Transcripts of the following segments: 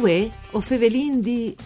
Uè, o fevelin di...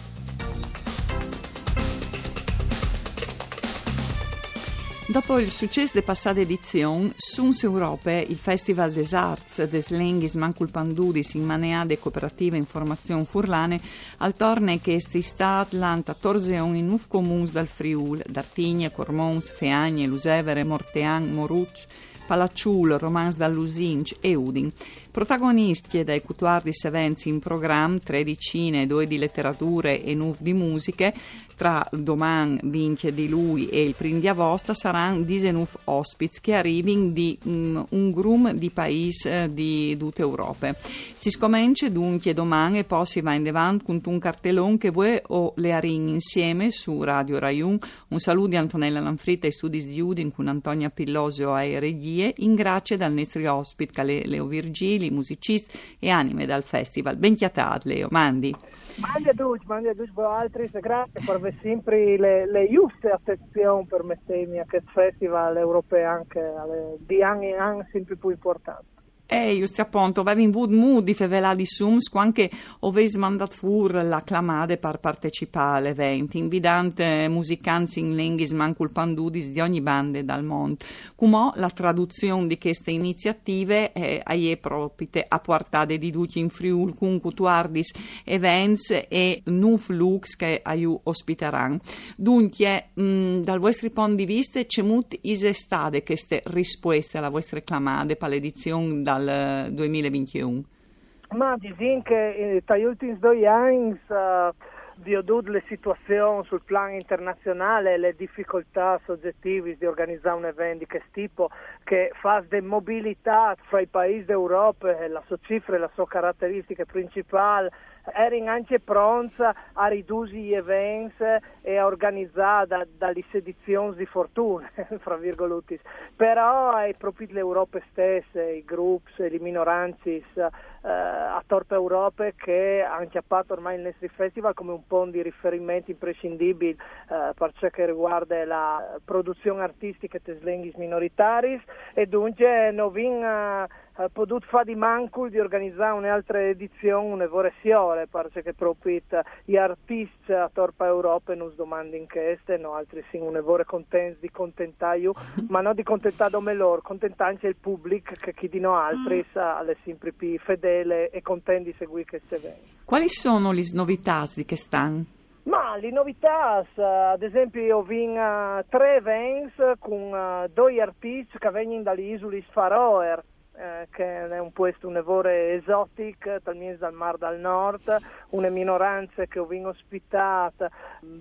Dopo il successo della passata edizione, Suns Europe, il Festival des Arts des Lenghis Manculpandudis in Maneade Cooperativa Informazione Furlane, al torne che è stato l'anta torzeon in uf comuns dal Friul, Dartigne, Cormons, Feagne, Lusevere, Mortean, Moruc, Palacciulo, Romans dall'Usinc e Udin. Protagonisti dai cutuardi sevenzi in programma, tre di cine, due di letterature e nuove di musiche, tra Doman, Vince di lui e il Prim di Avosta saranno disenuf ospiti che arrivano di um, un grum di paesi eh, di tutte Europe. Si scomincia dunque domani e poi si va in avanti con un cartellone che voi o le arin insieme su Radio Raiun. Un saluto di Antonella Lanfritta e studi di Udin con Antonia Pillosio e regie, in grazie dal nostro ospite Leo Virgili giovanili, musicisti e anime dal festival. Ben chiatat, Leo, mandi. Mandi a tutti, mandi a tutti voi altri, grazie per sempre le, le giuste attenzioni per mettermi a questo festival europeo anche alle, di anni in anni sempre più importante. Eh, giusto appunto, avevi avuto mood di fevela di Sums, anche avevi mandato fuori la clamade per partecipare all'evento, invitante musicanti in linguis manculpandudis di ogni bande dal mondo. Come la traduzione di queste iniziative eh, è proprio a portare di tutti in Friul con cutuardis events e nuf lux che aiu ospiteranno. Dunque, mh, dal vostro punto di vista, c'è molto isestate queste risposte alla vostra clamade per l'edizione dal dal 2021? Ma diciamo che eh, negli ultimi due anni dato le situazioni sul piano internazionale, le difficoltà soggettive di organizzare un evento di questo tipo che fa di mobilità fra i paesi d'Europa, la sua cifra e la sua caratteristica principale erano anche pronti a ridurre gli eventi e a organizzare dalle sedizioni di fortuna, fra virgolette. Però è proprio l'Europa stessa, i gruppi, le minoranze eh, a Torpe Europa che hanno chiappato ormai il nostro festival come un po' di riferimento imprescindibile eh, per ciò che riguarda la produzione artistica dei slenghis minoritari e dunque non vinc eh, potuto fare di mancul di organizzare un'altra edizione, una vorrei perché proprio gli artisti a Torpa Europa non domandano in queste, no, altri sì, una vorrei contenti di contentare io, ma non di contentare me loro, contentare anche il pubblico che chi di no altri sa alle sempre più fedele e contenti di seguire queste eventi. Quali sono le novità di che stanno? Ma le novità, ad esempio, io vinc uh, tre events con uh, due artisti che vengono dalle isole Faroe, eh, che è un posto un evore esotico, talmente dal Mar dal Nord, una minoranza che ho vinto ospitata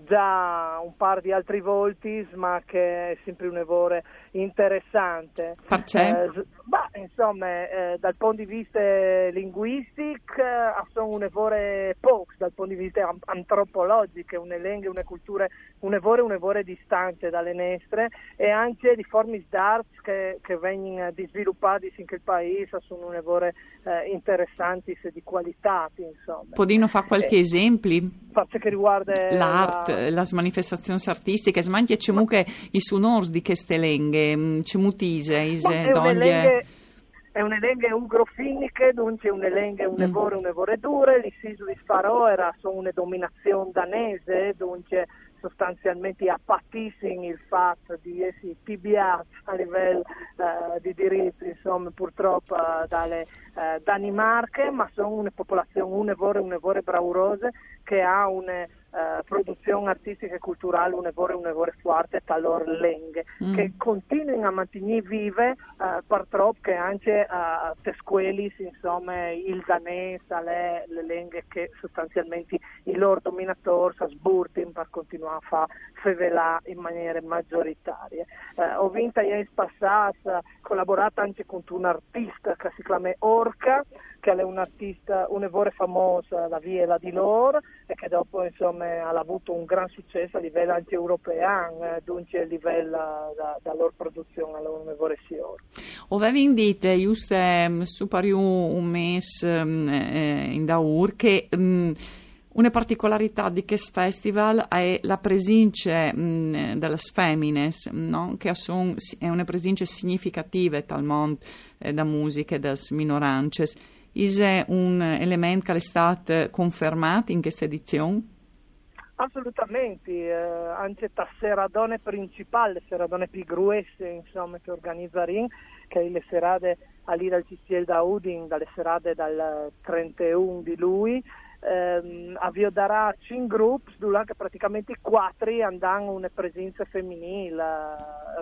già un par di altri volti, ma che è sempre un evore interessante. Eh, bah, insomma, eh, dal punto di vista linguistico eh, sono un evore poco, dal punto di vista antropologico, una lingua, una cultura, un evore, un evore distante dalle nostre e anche di forme d'arte che, che vengono sviluppate in quel paese sono un evore eh, interessanti e di qualità, insomma. Podino fa qualche eh, esempio? Faccio che riguarda l'arte, la... le manifestazioni artistiche, smanche c'è muche i sunors di queste lenghe, mm, c'è mutise, ise, doglie... È un'elenghe ugrofiniche, dunque un'elenghe un'evore, mm. un'evore dure, gli sisuli era sono una dominazione danese, dunque sostanzialmente appatissimi il fatto di essere pibiati a livello eh, di diritti, insomma, purtroppo eh, dalle eh, Danimarche, ma sono una popolazione un'evore, un'evore braurose che ha una eh, produzione artistica e culturale un'evore, un'evore forte tra loro lingue, mm. che continuano a mantenere vive eh, purtroppo che anche uh, tesquelis, insomma, il danese, le, le lingue che sostanzialmente i loro dominatori sburtano per continuare a fare fevela in maniera maggioritaria. Eh, ho vinto ieri passato, collaborato anche con un artista che si chiama Orca, che è un'artista, un'evore famosa, la Viela di Lor, e che dopo insomma, ha avuto un gran successo a livello anche europeo, eh, dunque a livello da, da loro produzione all'un'evore signor. Avevi indito, giusto, um, su un mese um, eh, in Daur, che um, una particolarità di questo festival è la presenza mh, delle femmine, no? che è una presenza significativa tal mondo eh, da musica delle minoranze È un elemento che è stato confermato in questa edizione? Assolutamente, eh, anche la seradone principale, le seradone più grosse insomma, che organizza Ring, che è le serate lì dal CCL da Udin, dalle serate dal 31 di lui, ehm, avvioderà 5 gruppi, dove praticamente 4 andranno una presenza femminile,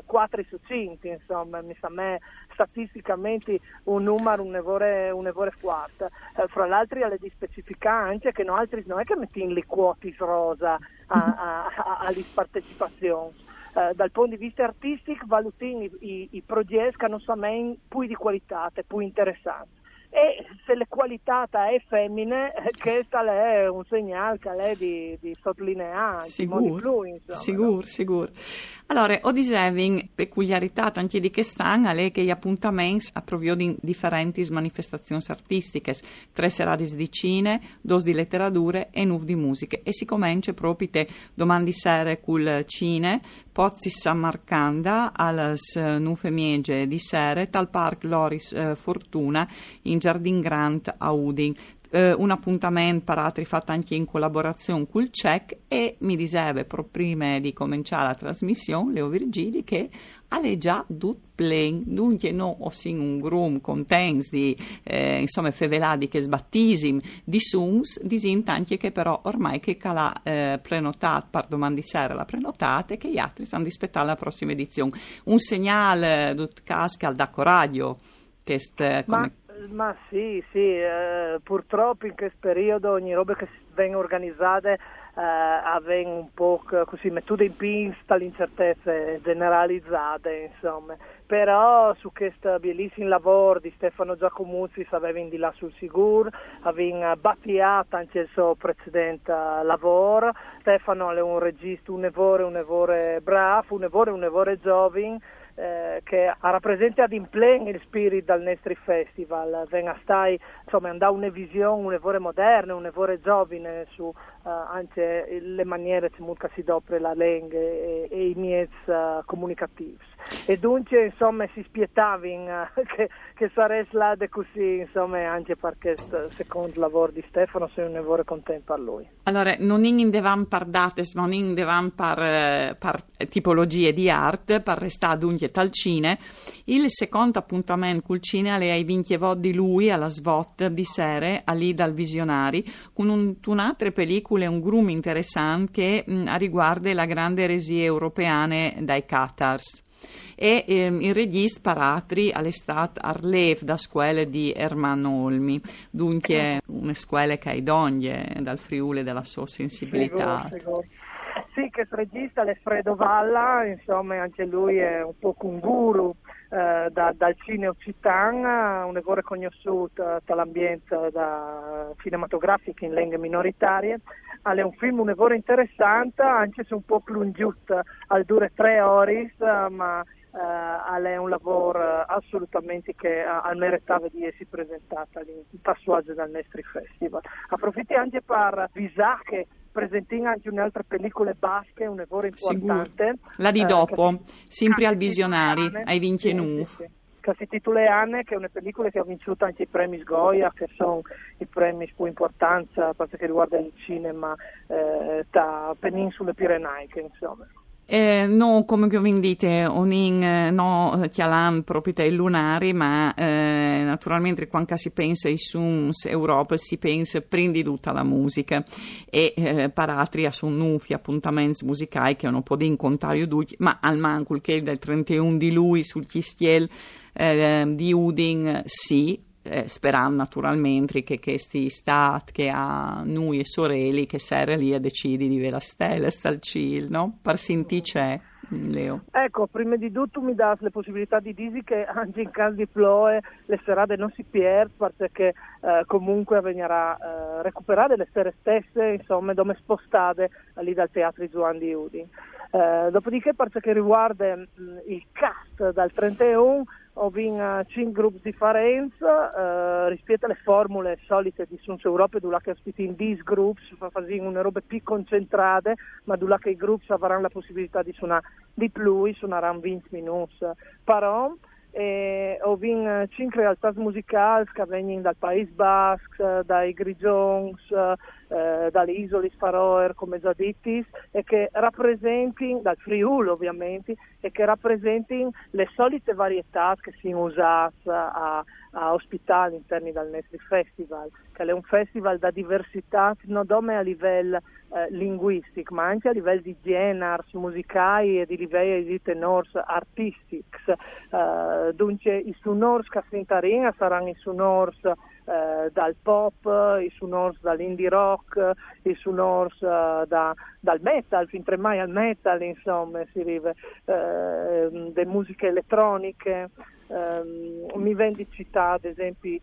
4 su 5, insomma, mi sa me statisticamente un numero un evore, un evore forte. Eh, fra l'altro alle di specificare anche che noi altri non è che mettiamo le quote rosa alle partecipazioni. Uh, dal punto di vista artistico valutiamo i, i, i progetti che non sono più di qualità, più interessanti e se le qualità è femmine, questo è un segnale che è di, di sottolineare, sicuro, sicuro, sicuro. Allora, ho dicevo peculiarità anche di quest'anno è che gli appuntamenti approvio di differenti manifestazioni artistiche, tre serate di cine, due di letterature e nuove di musica e si comincia proprio te domani sera col cine, Pozzi San Marcanda, al nuove miege di sera, tal Park Loris eh, Fortuna in Giardin Grant a Udin eh, un appuntamento paratri fatto anche in collaborazione con il CEC e mi diceva proprio prima di cominciare la trasmissione Leo Virgili che alle già tut plen, dunque no ossin un grum contents di eh, insomma feveladi che sbattisim di suns, disint anche che però ormai che cala eh, prenotat per domani sera la prenotate che gli altri stanno di aspettare la prossima edizione. Un segnale dut casca al Dacco Radio che st, come... Ma sì, sì, eh, purtroppo in questo periodo ogni roba che vengono organizzate eh, avvengono un po' così mettuta in pista l'incertezza generalizzate, insomma. Però su questo bellissimo lavoro di Stefano Giacomuzzi aveva di là sul sicuro, aveva battiato anche il suo precedente lavoro. Stefano è un regista, un evore, un evore bravo, un evore, un evore giovane eh, che rappresenta ad implen il spirito del nostro festival, venga stai, insomma, andare una visione, un'evore moderna, un'evore giovane su uh, anche le maniere che si dopre la lingua e, e, i mezzi uh, comunicativi. E dunque, insomma, si spietava uh, che, che sarebbe là così, insomma, anche perché il secondo lavoro di Stefano sono un evore contento a lui. Allora, non in devam par dates, ma in devam par, par tipologie di arte, per restare dunque Talcine, il secondo appuntamento col cinema le hai vinti di lui alla SVOT di sere, lì dal Visionari, con un, un'altra pellicola un grum interessante che mh, riguarda la grande eresie europeane dai Qatars e ehm, il regista paratri all'estate Arlev da scuole di Ermanno Olmi, dunque una scuola che hai d'ogni dal Friuli della sua sensibilità. Sicuro, sicuro. Sì, che il regista Alfredo Valla, insomma anche lui è un po' un guru eh, da, dal cinema Occitan, un lavoro conosciuto dall'ambiente da cinematografico in lingue minoritarie. È un film, un lavoro interessante, anche se un po' lungiuto, al dure tre ore, ma Uh, è un lavoro assolutamente che ha meritato di essere presentato in passaggio dal nostro festival. Approfitto anche per avvisare che presentiamo anche un'altra pellicola basche, un lavoro importante. Sicuro. La di eh, dopo, sempre al Visionari, ai Vinci. Sì, sì che si titola Anne, che è una pellicola che ha vinto anche i premi Sgoia, che sono i premi più importanti per quanto riguarda il cinema eh, da peninsole pirenaiche, insomma. Eh, no, come vi dite, onin eh, no chialan proprietà lunari, ma eh, naturalmente quando si pensa ai Suns Europa si pensa prima di tutta alla musica. E eh, paratria sono nufi appuntamenti musicali che non può incontrare tutti, ma al manco che del 31 di lui sul Chistiel eh, di Udin sì, eh, sperando naturalmente che questi stati che ha noi e sorelle che sera lì a decidi di vera stella stal cil, no? Per sentire c'è. Leo. Ecco, prima di tutto mi dà le possibilità di dire che anche in caso di Ploe le serate non si perdono perché eh, comunque venirà eh, recuperare le sere stesse, insomma, dove spostate lì dal teatro Zuan di Udin. Eh, dopodiché, per ciò che riguarda mh, il cast dal 31, ho vinto 5 gruppi differenti eh, rispetto alle formule solite di Sunce Europa, dove che ospiti in 10 gruppi, facendo una roba più concentrate, ma dove i gruppi avranno la possibilità di suonare di più, suoneranno 20 minuti. Però e ho vinto cinque realtà musicali che vengono dal Paese Basque, dai Grigions, eh, dalle isole Faroe, come già detti, e che rappresentino, dal Friuli ovviamente, e che rappresentino le solite varietà che si usano a, a ospitare all'interno del nostro festival, che è un festival da diversità non solo a livello eh, linguistico, ma anche a livello di generi musicali e di livello di tenori artistici. Uh, dunque i sonors che saranno i sonors uh, dal pop, i sonors dall'indie rock, i sonors uh, da, dal metal, fin mai al metal, insomma, si arriva, delle musiche elettroniche. Um, mi vendi città, ad esempio,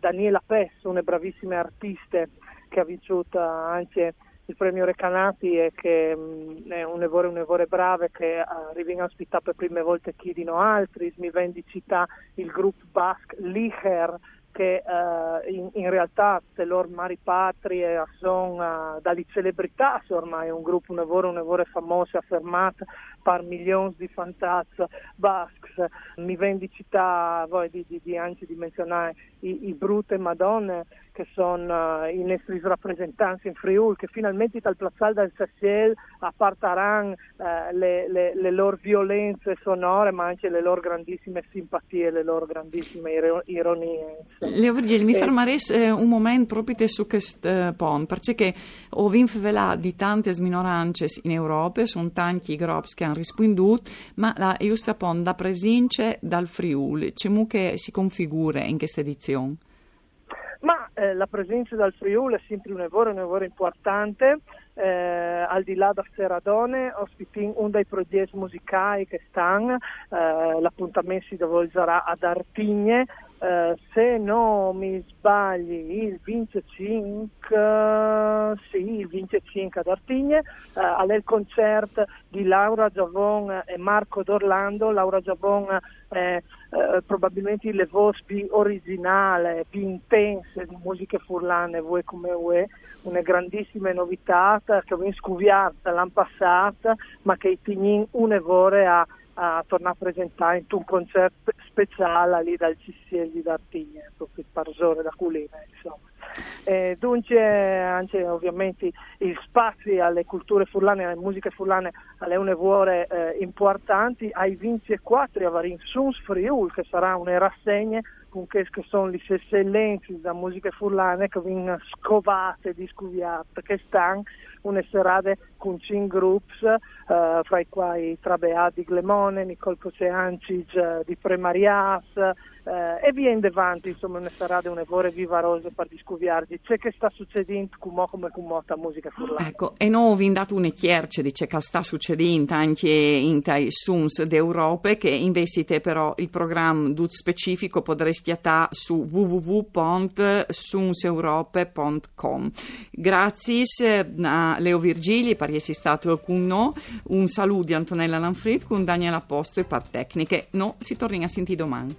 Daniela Pesso, una bravissima artista che ha vissuto anche il premio Recanati e che mh, mm, è un evore, un evore brave che arriva in ospità per prime volte Chidino altri, mi vendi città il gruppo Basque Licher che uh, in, in, realtà se loro mari patrie sono uh, dalle celebrità ormai è un gruppo, un evore, un evore famoso affermato per milioni di fantasmi basques. Mi vendi città voi di, di, di anche di menzionare i, i brutte madonne che sono i nostri rappresentanti in Friuli, che finalmente dal Plazzal del Sassiel appartaranno uh, le, le, le, loro violenze sonore, ma anche le loro grandissime simpatie, le loro grandissime ironie. Leo Virgili, mi fermarei eh, un momento proprio su questo eh, punto, perché ho visto di tante minoranze in Europa, sono tanti i gruppi che hanno risponduto, ma la giusta ponda presenza dal Friuli, c'è che si configura in questa edizione? Eh, la presenza dal Friuli è sempre un lavoro, un lavoro importante, eh, al di là da Seradone, ospitiamo uno dei progetti musicali che stanno, eh, l'appuntamento si svolgerà ad Artigne, eh, se non mi sbagli il 25, sì, il 25 ad Artigne, eh, al concerto di Laura Giavon e Marco D'Orlando, Laura Giavon è eh, probabilmente le voci più originali, più intense di musiche furlane, voi come voi, una grandissima novità che abbiamo scoperto l'anno passato, ma che i tignin un'evore a a tornare a presentare in un concerto speciale lì dal CCL di Dartigna, proprio il parsore da Culina, insomma. Eh, dunque anche ovviamente gli spazi alle culture furlane, alle musiche furlane, alle unevore eh, importanti, ai 24 a Varin Suns Friul, che sarà una rassegna con che sono le eccellenze da musiche furlane che vengono scovate, discuviate, che stanno una serata con 5 gruppi, eh, fra i quali Trabea di Glemone, Nicole Coseancic eh, di Premarias, eh, e via in davanti, insomma, una serata un'evore vivarosa per discuviarci. C'è che sta succedendo come come con molta musica furlana. Ecco, e noi vi dato una chiarce di ciò che sta succedendo anche in tai Suns d'Europa, che investite però il programma specifico potresti andare su www.sunseurope.com. Grazie a Leo Virgili essere stato con noi. Un saluto di Antonella Lanfrid con Daniela Posto e par tecniche. No, si torna a sentire domani.